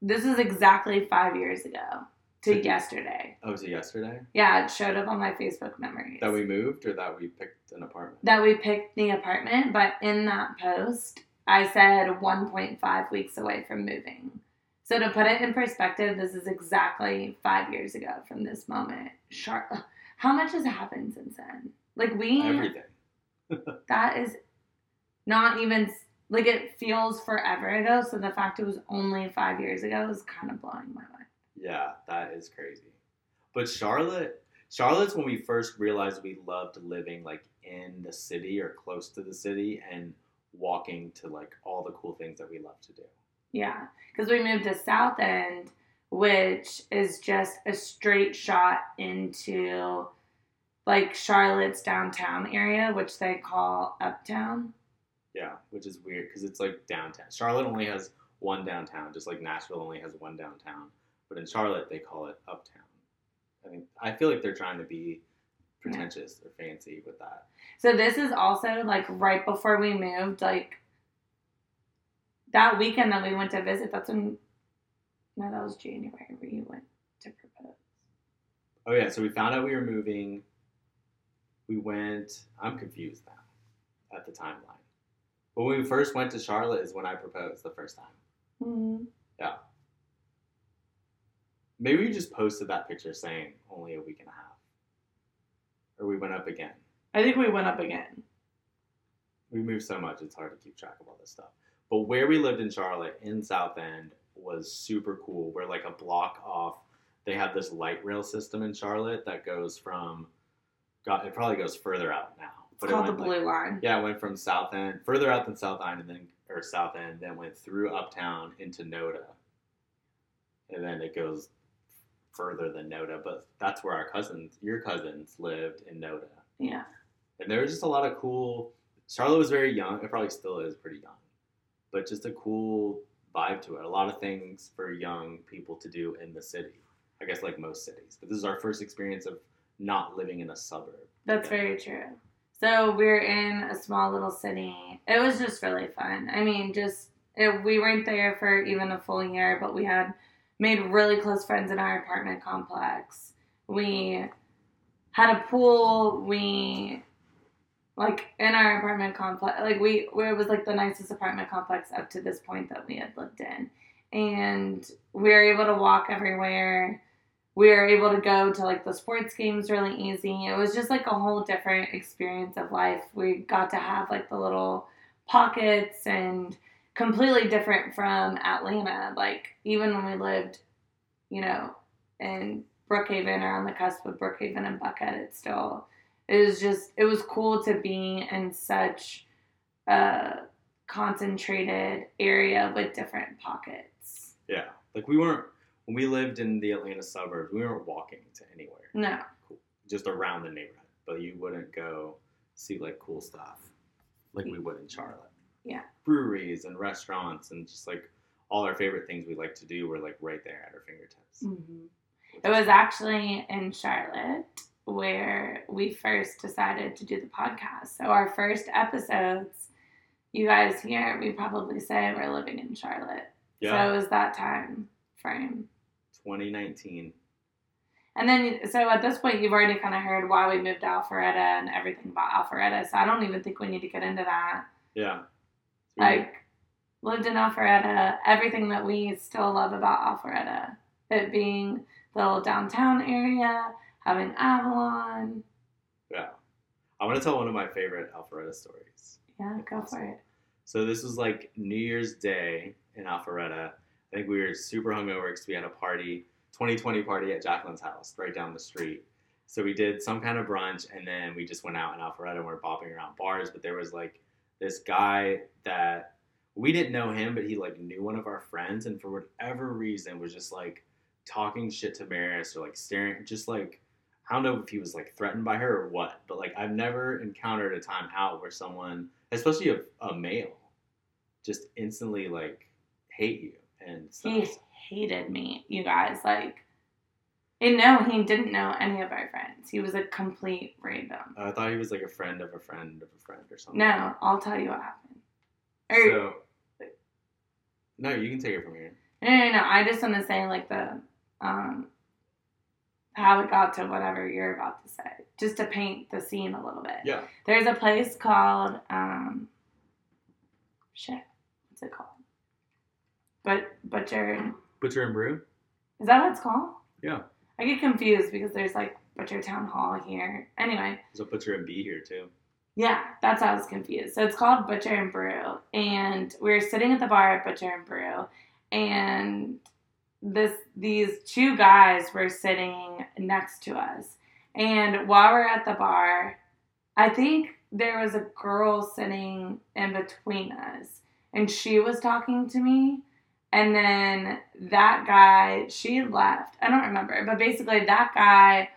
this is exactly five years ago to So- yesterday. oh, was it yesterday Yeah, it showed up on my Facebook memories. that we moved or that we picked an apartment? that we picked the apartment, but in that post, I said 1.5 weeks away from moving. So to put it in perspective, this is exactly five years ago from this moment. Char- How much has happened since then? Like we, Everything. *laughs* that is not even like it feels forever ago. So the fact it was only five years ago is kind of blowing my mind. Yeah, that is crazy. But Charlotte, Charlotte's when we first realized we loved living like in the city or close to the city and walking to like all the cool things that we love to do. Yeah, because we moved to South End, which is just a straight shot into like Charlotte's downtown area, which they call Uptown. Yeah, which is weird because it's like downtown. Charlotte only has one downtown, just like Nashville only has one downtown. But in Charlotte, they call it Uptown. I think I feel like they're trying to be pretentious or fancy with that. So this is also like right before we moved, like that weekend that we went to visit. That's when no, that was January where you went to propose. Oh yeah, so we found out we were moving. We went. I'm confused now at the timeline. But when we first went to Charlotte is when I proposed the first time. Mm-hmm. Maybe we just posted that picture saying only a week and a half, or we went up again. I think we went up again. We moved so much; it's hard to keep track of all this stuff. But where we lived in Charlotte, in South End, was super cool. We're like a block off. They have this light rail system in Charlotte that goes from. God, it probably goes further out now. It's it called the went, like, Blue Line. Yeah, it went from South End, further out than South End, and then or South End, then went through Uptown into Noda, and then it goes further than Noda. But that's where our cousins, your cousins, lived in Noda, Yeah. and there was just a lot of cool. Charlotte was very young. It probably still is pretty young, but just a cool vibe to it. A lot of things for young people to do in the city. I guess like most cities, but this is our first experience of not living in a suburb. That's Yeah. very true. So we're in a small little city. It was just really fun. I mean, just it, we weren't there for even a full year, but we had made really close friends in our apartment complex. We had a pool. We like in our apartment complex, like we it was like the nicest apartment complex up to this point that we had lived in, and we were able to walk everywhere we were able to go to like the sports games really easy. It was just like a whole different experience of life. We got to have like the little pockets and completely different from Atlanta. Like even when we lived, you know, in Brookhaven or on the cusp of Brookhaven and Buckhead, it still it was just it was cool to be in such a concentrated area with different pockets. Yeah, like we weren't when we lived in the Atlanta suburbs. We weren't walking to anywhere, No. cool. just around the neighborhood. But you wouldn't go see like cool stuff like we would in Charlotte. Yeah. breweries and restaurants and just like all our favorite things we like to do were like right there at our fingertips. Mm-hmm. It was actually in Charlotte where we first decided to do the podcast. So our first episodes, you guys hear, we probably say we're living in Charlotte. yeah, So it was that time frame. 2019. And then, so at this point, you've already kind of heard why we moved to Alpharetta and everything about Alpharetta. So I don't even think we need to get into that. Yeah, Like, lived in Alpharetta, everything that we still love about Alpharetta. It being the little downtown area, having Avalon. yeah. I want to tell one of my favorite Alpharetta stories. Yeah, go for it. So this was like New Year's Day in Alpharetta. I think we were super hungover because we had a party, 2020 party at Jacqueline's house right down the street. So we did some kind of brunch and then we just went out in Alpharetta and we are bopping around bars. But there was like this guy that we didn't know him, but he like knew one of our friends and for whatever reason was just like talking shit to Maris or like staring, just like I don't know if he was like threatened by her or what, but like I've never encountered a time out where someone, especially a, a male, just instantly like hate you and stuff. He hated me, you guys. Like, and no, he didn't know any of our friends. He was a complete random. I thought he was like a friend of a friend of a friend or something. No, I'll tell you what happened. Or, So, no, you can take it from here. no, no, no. I just want to say like the um how it got to whatever you're about to say, just to paint the scene a little bit. Yeah. There's a place called um shit, what's it called? But Butcher and Butcher and Brew. is that what it's called? Yeah. I get confused because there's like Butcher Town Hall here. Anyway, There's a Butcher and Bee here too. yeah, that's how I was confused. So it's called Butcher and Brew, and we were sitting at the bar at Butcher and Brew, and this these two guys were sitting next to us, and while we're at the bar, I think there was a girl sitting in between us, and she was talking to me. And then that guy, she left. I don't remember, but basically that guy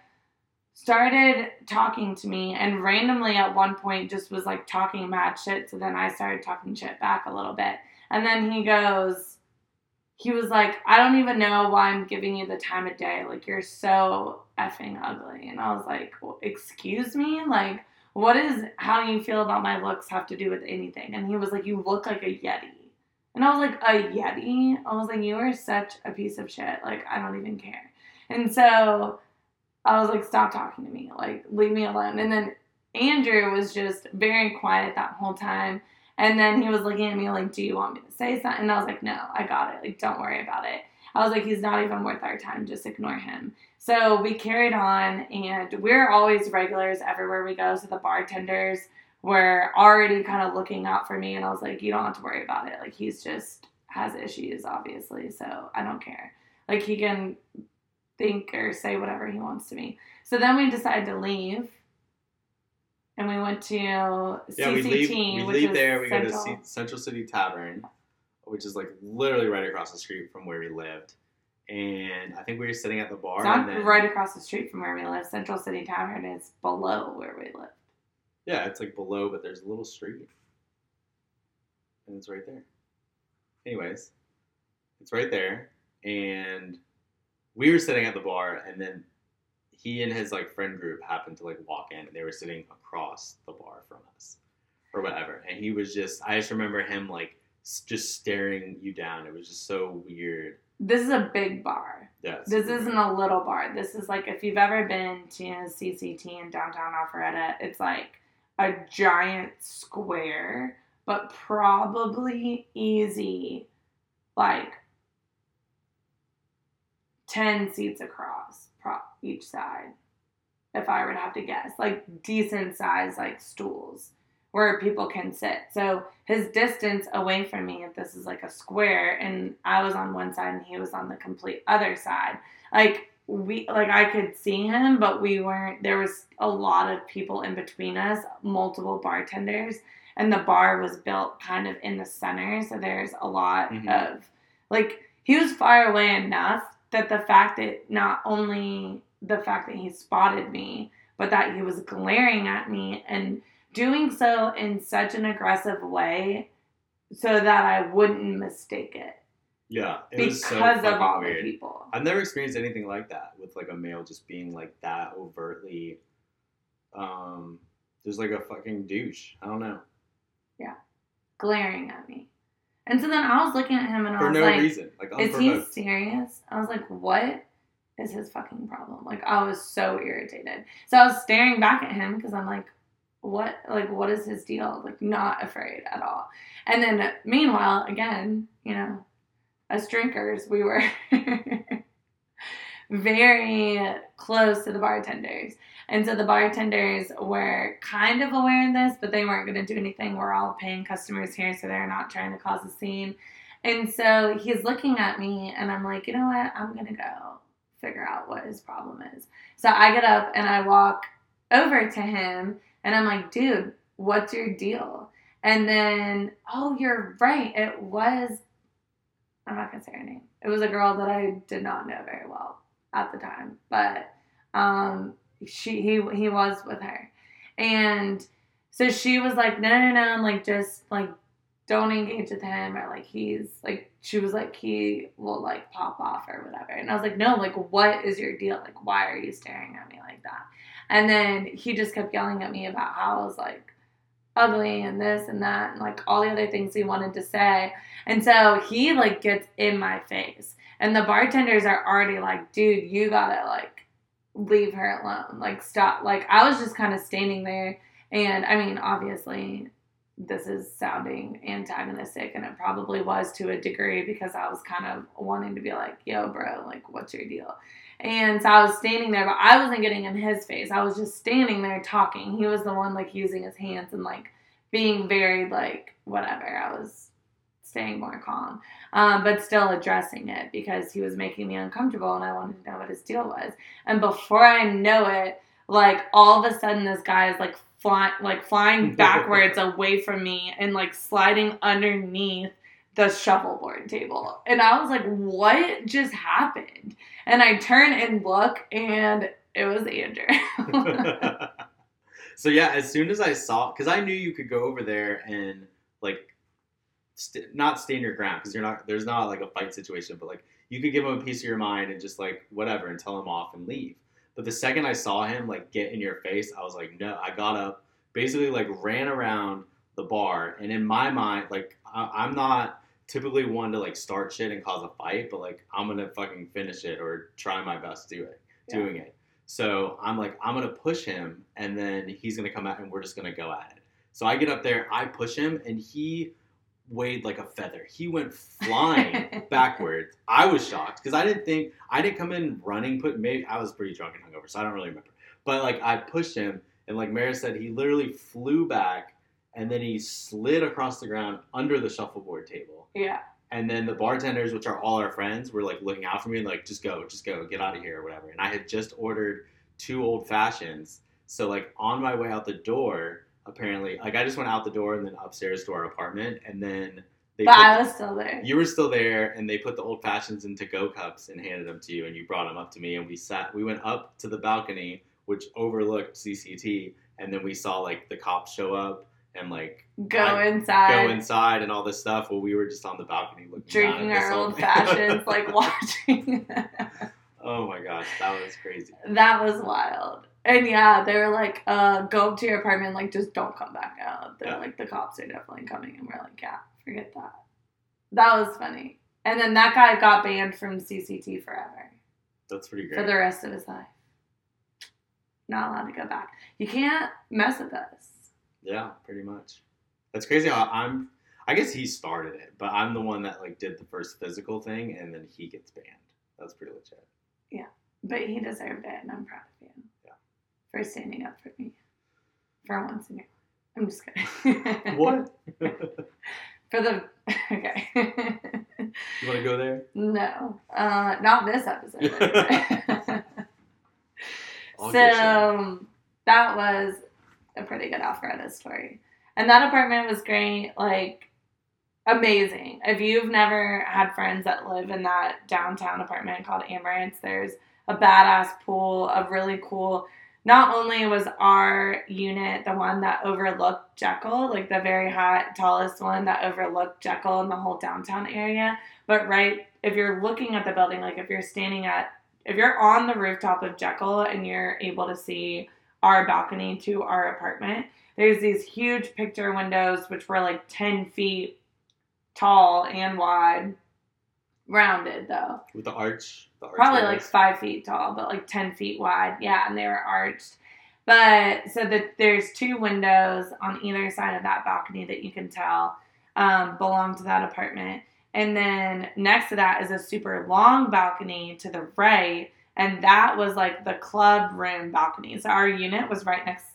started talking to me and randomly at one point just was like talking mad shit. So then I started talking shit back a little bit. And then he goes, he was like, I don't even know why I'm giving you the time of day. Like, you're so effing ugly. And I was like, well, excuse me? Like, what is how you feel about my looks have to do with anything? And he was like, you look like a Yeti. And I was like, a Yeti? I was like, you are such a piece of shit. Like, I don't even care. And so I was like, stop talking to me. Like, leave me alone. And then Andrew was just very quiet that whole time. And then he was looking at me like, do you want me to say something? And I was like, no, I got it. Like, don't worry about it. I was like, he's not even worth our time. Just ignore him. So we carried on, and we're always regulars everywhere we go. So the bartenders were already kind of looking out for me. And I was like, you don't have to worry about it. Like, he's just has issues, obviously. So I don't care. Like, he can think or say whatever he wants to me. So then we decided to leave. And we went to Yeah, we leave. We leave there. We Central. go to C- Central City Tavern, which is like literally right across the street from where we lived. And I think we were sitting at the bar. It's not and then, right across the street from where we live. Central City Tavern is below where we live. Yeah, it's like below, but there's a little street, and it's right there. Anyways, it's right there, and we were sitting at the bar, and then he and his like friend group happened to like walk in, and they were sitting across the bar from us, or whatever. And he was just, I just remember him like s- just staring you down. It was just so weird. This is a big bar. It's This isn't a little bar. This is like if you've ever been to CCT in downtown Alpharetta, it's like a giant square, but probably easy, like 10 seats across each side. If I were to have to guess, like decent size, like stools where people can sit. So his distance away from me, if this is like a square, and I was on one side and he was on the complete other side, like we like I could see him, but we weren't. There was a lot of people in between us, multiple bartenders, and the bar was built kind of in the center, so there's a lot Mhm. of like he was far away enough that the fact that not only the fact that he spotted me, but that he was glaring at me and doing so in such an aggressive way so that I wouldn't mistake it yeah, it because was so of all weird. the people. I've never experienced anything like that with like a male just being like that overtly. Um, just like a fucking douche. I don't know Yeah, glaring at me. And so then I was looking at him and I for was no like, reason. Like is he serious? I was like, what is his fucking problem? Like, I was so irritated. So I was staring back at him because I'm like, what, like, what is his deal? Like, not afraid at all. And then meanwhile, again, you know, as drinkers, we were *laughs* very close to the bartenders. And so the bartenders were kind of aware of this, but they weren't going to do anything. We're all paying customers here, so they're not trying to cause a scene. And so he's looking at me, and I'm like, you know what? I'm going to go figure out what his problem is. So I get up and I walk over to him, and I'm like, dude, what's your deal? And then, oh, you're right. It was, I'm not going to say her name. It was a girl that I did not know very well at the time. But um, she he he was with her, and so she was like, no, no, no, like just like don't engage with him or like he's like she was like he will like pop off or whatever. And i was like no like what is your deal? Like why are you staring at me like that? And then he just kept yelling at me about how i was like ugly and this and that and like all the other things he wanted to say. And so he like gets in my face. And the bartenders are already like dude you gotta like leave her alone. Like stop. Like i was just kind of standing there and i mean obviously this is sounding antagonistic and it probably was to a degree because I was kind of wanting to be like, yo, bro, like, what's your deal? And so I was standing there, but I wasn't getting in his face. I was just standing there talking. He was the one like using his hands and like being very like whatever. I was staying more calm, um, but still addressing it because he was making me uncomfortable and I wanted to know what his deal was. And before I know it, like all of a sudden this guy is like like flying *laughs* backwards away from me and like sliding underneath the shuffleboard table. And I was like, what just happened? And I turn and look and it was Andrew. *laughs* so yeah, as soon as I saw, because I knew you could go over there and like, st- not stand your ground because you're not. There's not like a fight situation, but like you could give him a piece of your mind and just like whatever and tell him off and leave. But the second I saw him like get in your face, I was like, no. I got up, basically like ran around the bar, and in my mind, like I- I'm not typically one to like start shit and cause a fight, but like I'm gonna fucking finish it or try my best do it, Yeah. doing it. So I'm like, I'm gonna push him, and then he's gonna come out, and we're just gonna go at it. So I get up there, I push him, and he weighed like a feather. He went flying *laughs* backwards. I was shocked because I didn't think I didn't come in running. Put maybe I was pretty drunk and hungover, so I don't really remember. But like I pushed him, and like Mara said, he literally flew back, and then he slid across the ground under the shuffleboard table. yeah. And then the bartenders, which are all our friends, were like looking out for me and like, just go, just go, get out of here or whatever. And I had just ordered two old fashions. So like on my way out the door, apparently, like I just went out the door and then upstairs to our apartment, and then they. But put- I was still there. you were still there, and they put the old fashions into go cups and handed them to you, and you brought them up to me, and we sat. We went up to the balcony, which overlooked CCT, and then we saw like the cops show up and like Go I- inside. go inside and all this stuff. Well, we were just on the balcony looking drinking at our old fashions, like *laughs* watching. oh my gosh, that was crazy. that was wild. And yeah, they were like, uh, go up to your apartment, like just don't come back out. They're Yeah. like, the cops are definitely coming. And we're like, yeah, forget that. That was funny. And then that guy got banned from CCT forever That's pretty great. for the rest of his life. Not allowed to go back. You can't mess with us. Yeah, pretty much. That's crazy how I'm. I guess he started it, but I'm the one that like did the first physical thing, and then he gets banned. That's pretty legit. Yeah, but he deserved it, and I'm proud of you. For standing up for me. For once in your life. I'm just kidding. *laughs* What? *laughs* For the. Okay. *laughs* You want to go there? no. Uh, not this episode. So that was a pretty good Alpharetta story. And that apartment was great. Like, amazing. If you've never had friends that live in that downtown apartment called Amaranth, there's a badass pool, a really cool. Not only was our unit the one that overlooked Jekyll, like the very high, tallest one that overlooked Jekyll in the whole downtown area, but right, if you're looking at the building, like if you're standing at, if you're on the rooftop of Jekyll and you're able to see our balcony to our apartment, there's these huge picture windows which were like 10 feet tall and wide, rounded though. with the arch. The arch Probably like five feet tall, but like 10 feet wide. Yeah, and they were arched. But so that there's two windows on either side of that balcony that you can tell um, belong to that apartment. And then next to that is a super long balcony to the right. And that was like the club room balcony. So our unit was right next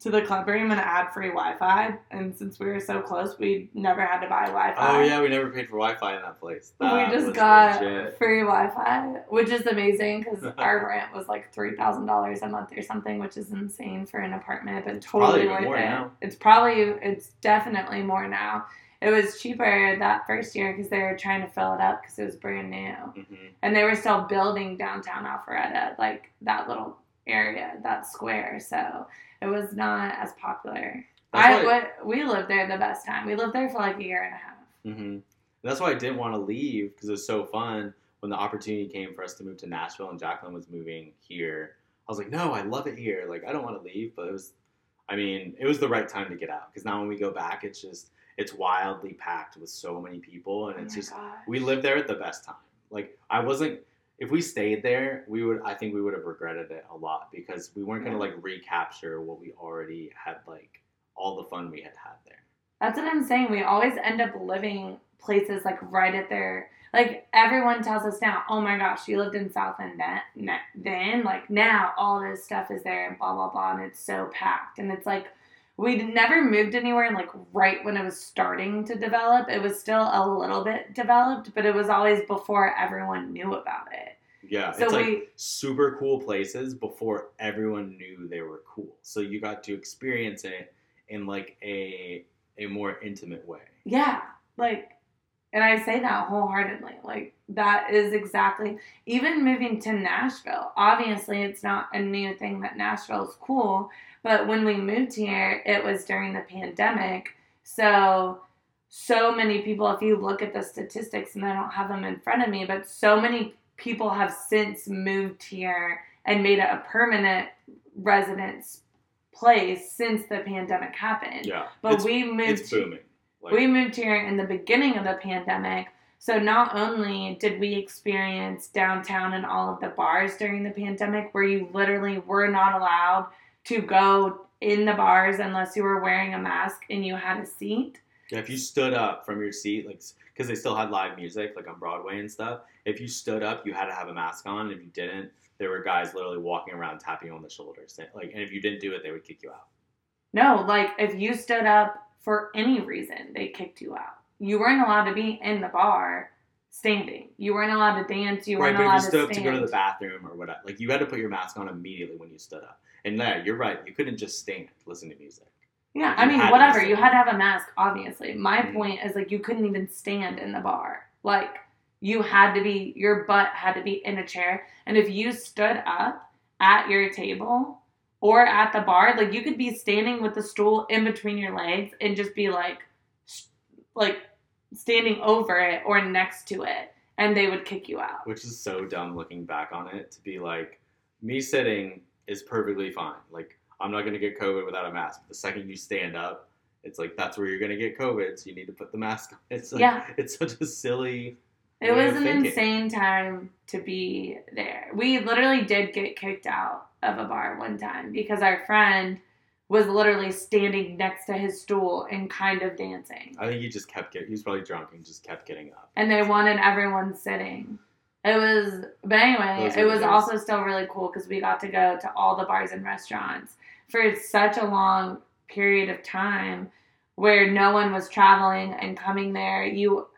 to the club room and had free Wi Fi. And since we were so close, we never had to buy Wi Fi Oh yeah, we never paid for Wi-Fi in that place. That we just got legit. free Wi-Fi, which is amazing because *laughs* our rent was like three thousand dollars a month or something, which is insane for an apartment, but totally worth it. now. It's probably it's definitely more now. It was cheaper that first year because they were trying to fill it up because it was brand new, Mhm. and they were still building downtown Alpharetta, like that little area, that square. So it was not as popular. That's I would, we lived there the best time. We lived there for like a year and a half. Mm-hmm. That's why I didn't want to leave because it was so fun. When the opportunity came for us to move to Nashville and Jacqueline was moving here, I was like, no, I love it here. Like, I don't want to leave, but it was, I mean, it was the right time to get out because now when we go back, it's just, it's wildly packed with so many people and Oh it's my just, gosh. we lived there at the best time. Like, I wasn't, if we stayed there, we would, I think we would have regretted it a lot because we weren't going to like recapture what we already had, like, all the fun we had had there. That's what I'm saying. We always end up living places like right at their like everyone tells us now, oh my gosh, you lived in South End then, then like now all this stuff is there and blah blah blah and it's so packed and it's like we never moved anywhere and like right when it was starting to develop. It was still a little bit developed, but it was always before everyone knew about it. Yeah, So it's like we super cool places before everyone knew they were cool. So you got to experience it in like a a more intimate way. Yeah, like, and I say that wholeheartedly. Like, that is exactly, even moving to Nashville, obviously, it's not a new thing that Nashville is cool, but when we moved here, it was during the pandemic. So, so many people, if you look at the statistics, and I don't have them in front of me, but so many people have since moved here and made it a permanent residence place since the pandemic happened. Yeah, But we moved it's booming. Like, we moved here in the beginning of the pandemic. So not only did we experience downtown and all of the bars during the pandemic where you literally were not allowed to go in the bars unless you were wearing a mask and you had a seat. yeah, if you stood up from your seat, like because they still had live music, like on Broadway and stuff. If you stood up, you had to have a mask on. If you didn't, there were guys literally walking around tapping you on the shoulders. Like, and if you didn't do it, they would kick you out. No, like if you stood up for any reason, they kicked you out. You weren't allowed to be in the bar standing. You weren't allowed to dance. You right, weren't but if allowed you stood to up to go to the bathroom or whatever, like you had to put your mask on immediately when you stood up. And yeah, you're right. You couldn't just stand listening to music. Yeah, I mean, whatever. You had to have a mask, obviously. My Mhm. point is like you couldn't even stand in the bar. Like you had to be, your butt had to be in a chair, and if you stood up at your table or at the bar, like you could be standing with the stool in between your legs and just be like, like standing over it or next to it, and they would kick you out. which is so dumb looking back on it to be like me sitting is perfectly fine like i'm not going to get covid without a mask the second you stand up it's like that's where you're going to get covid so you need to put the mask on it's like, Yeah. it's such a silly It was an thinking. insane time to be there. We literally did get kicked out of a bar one time because our friend was literally standing next to his stool and kind of dancing. i think he just kept getting he was probably drunk and just kept getting up And they wanted everyone sitting. It was, but anyway, Those it was also still really cool because we got to go to all the bars and restaurants for such a long period of time where no one was traveling and coming there. You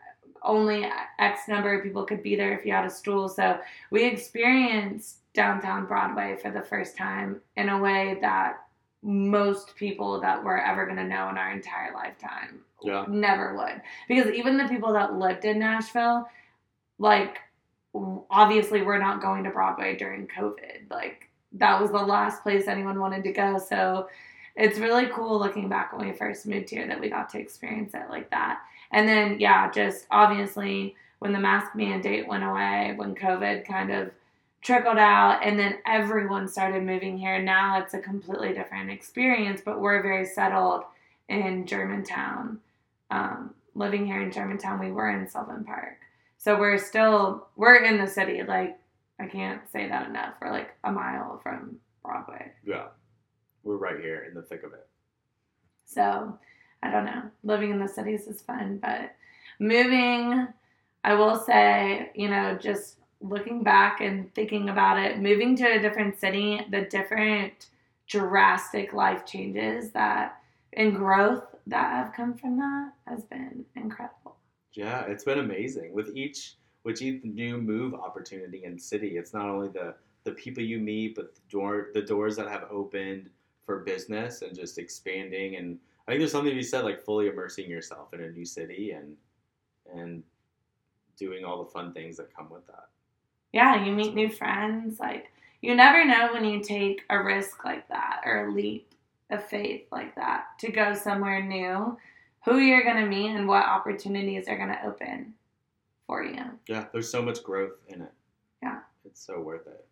only X number of people could be there if you had a stool. So we experienced downtown Broadway for the first time in a way that most people that we're ever going to know in our entire lifetime yeah never would. Because even the people that lived in Nashville, like, obviously we're not going to Broadway during COVID. Like, that was the last place anyone wanted to go. So it's really cool looking back when we first moved here that we got to experience it like that. And then, yeah, just obviously when the mask mandate went away, when COVID kind of trickled out, and then everyone started moving here. Now it's a completely different experience, but we're very settled in Germantown. Um, living here in Germantown, we were in Sylvan Park. So we're still, we're in the city. Like, I can't say that enough. We're like a mile from Broadway. yeah we're right here in the thick of it So I don't know. Living in the cities is fun, but moving, I will say, you know, just looking back and thinking about it, moving to a different city, the different drastic life changes that and growth that have come from that has been incredible. Yeah, it's been amazing with each with each new move opportunity in city. It's not only the the people you meet, but the door the doors that have opened for business and just expanding. And I think there's something to be said like fully immersing yourself in a new city and and doing all the fun things that come with that. Yeah, you meet new friends, like you never know when you take a risk like that or a leap of faith like that to go somewhere new, who you're going to meet and what opportunities are going to open for you. Yeah, there's so much growth in it. Yeah. It's so worth it.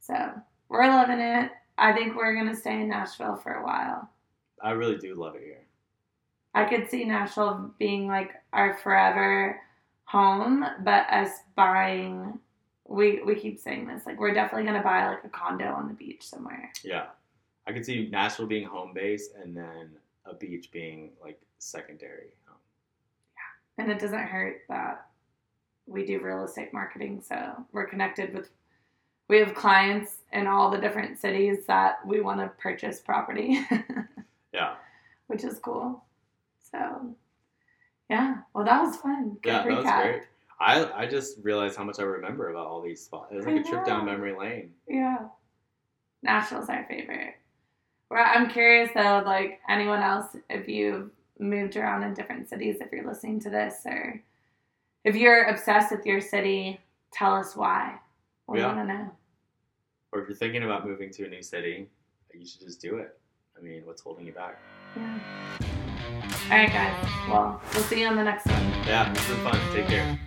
So we're loving it. I think we're going to stay in Nashville for a while. I really do love it here. I could see Nashville being like our forever home, but us buying we we keep saying this like we're definitely gonna buy like a condo on the beach somewhere. Yeah. I could see Nashville being home base and then a beach being like secondary. home. Yeah, and it doesn't hurt that we do real estate marketing, so we're connected with we have clients in all the different cities that we want to purchase property. *laughs* which is cool. So yeah, well that was fun. Good Yeah, that was great. I I just realized how much I remember about all these spots. It was like I a trip down memory lane. Yeah. Nashville's our favorite. Well, I'm curious though, like anyone else, if you've moved around in different cities, if you're listening to this, or if you're obsessed with your city, tell us why. We Yeah. want to know. Or if you're thinking about moving to a new city, you should just do it. I mean, what's holding you back? Yeah. All right, guys. Well, we'll see you on the next one. Yeah, it's been fun. Take care.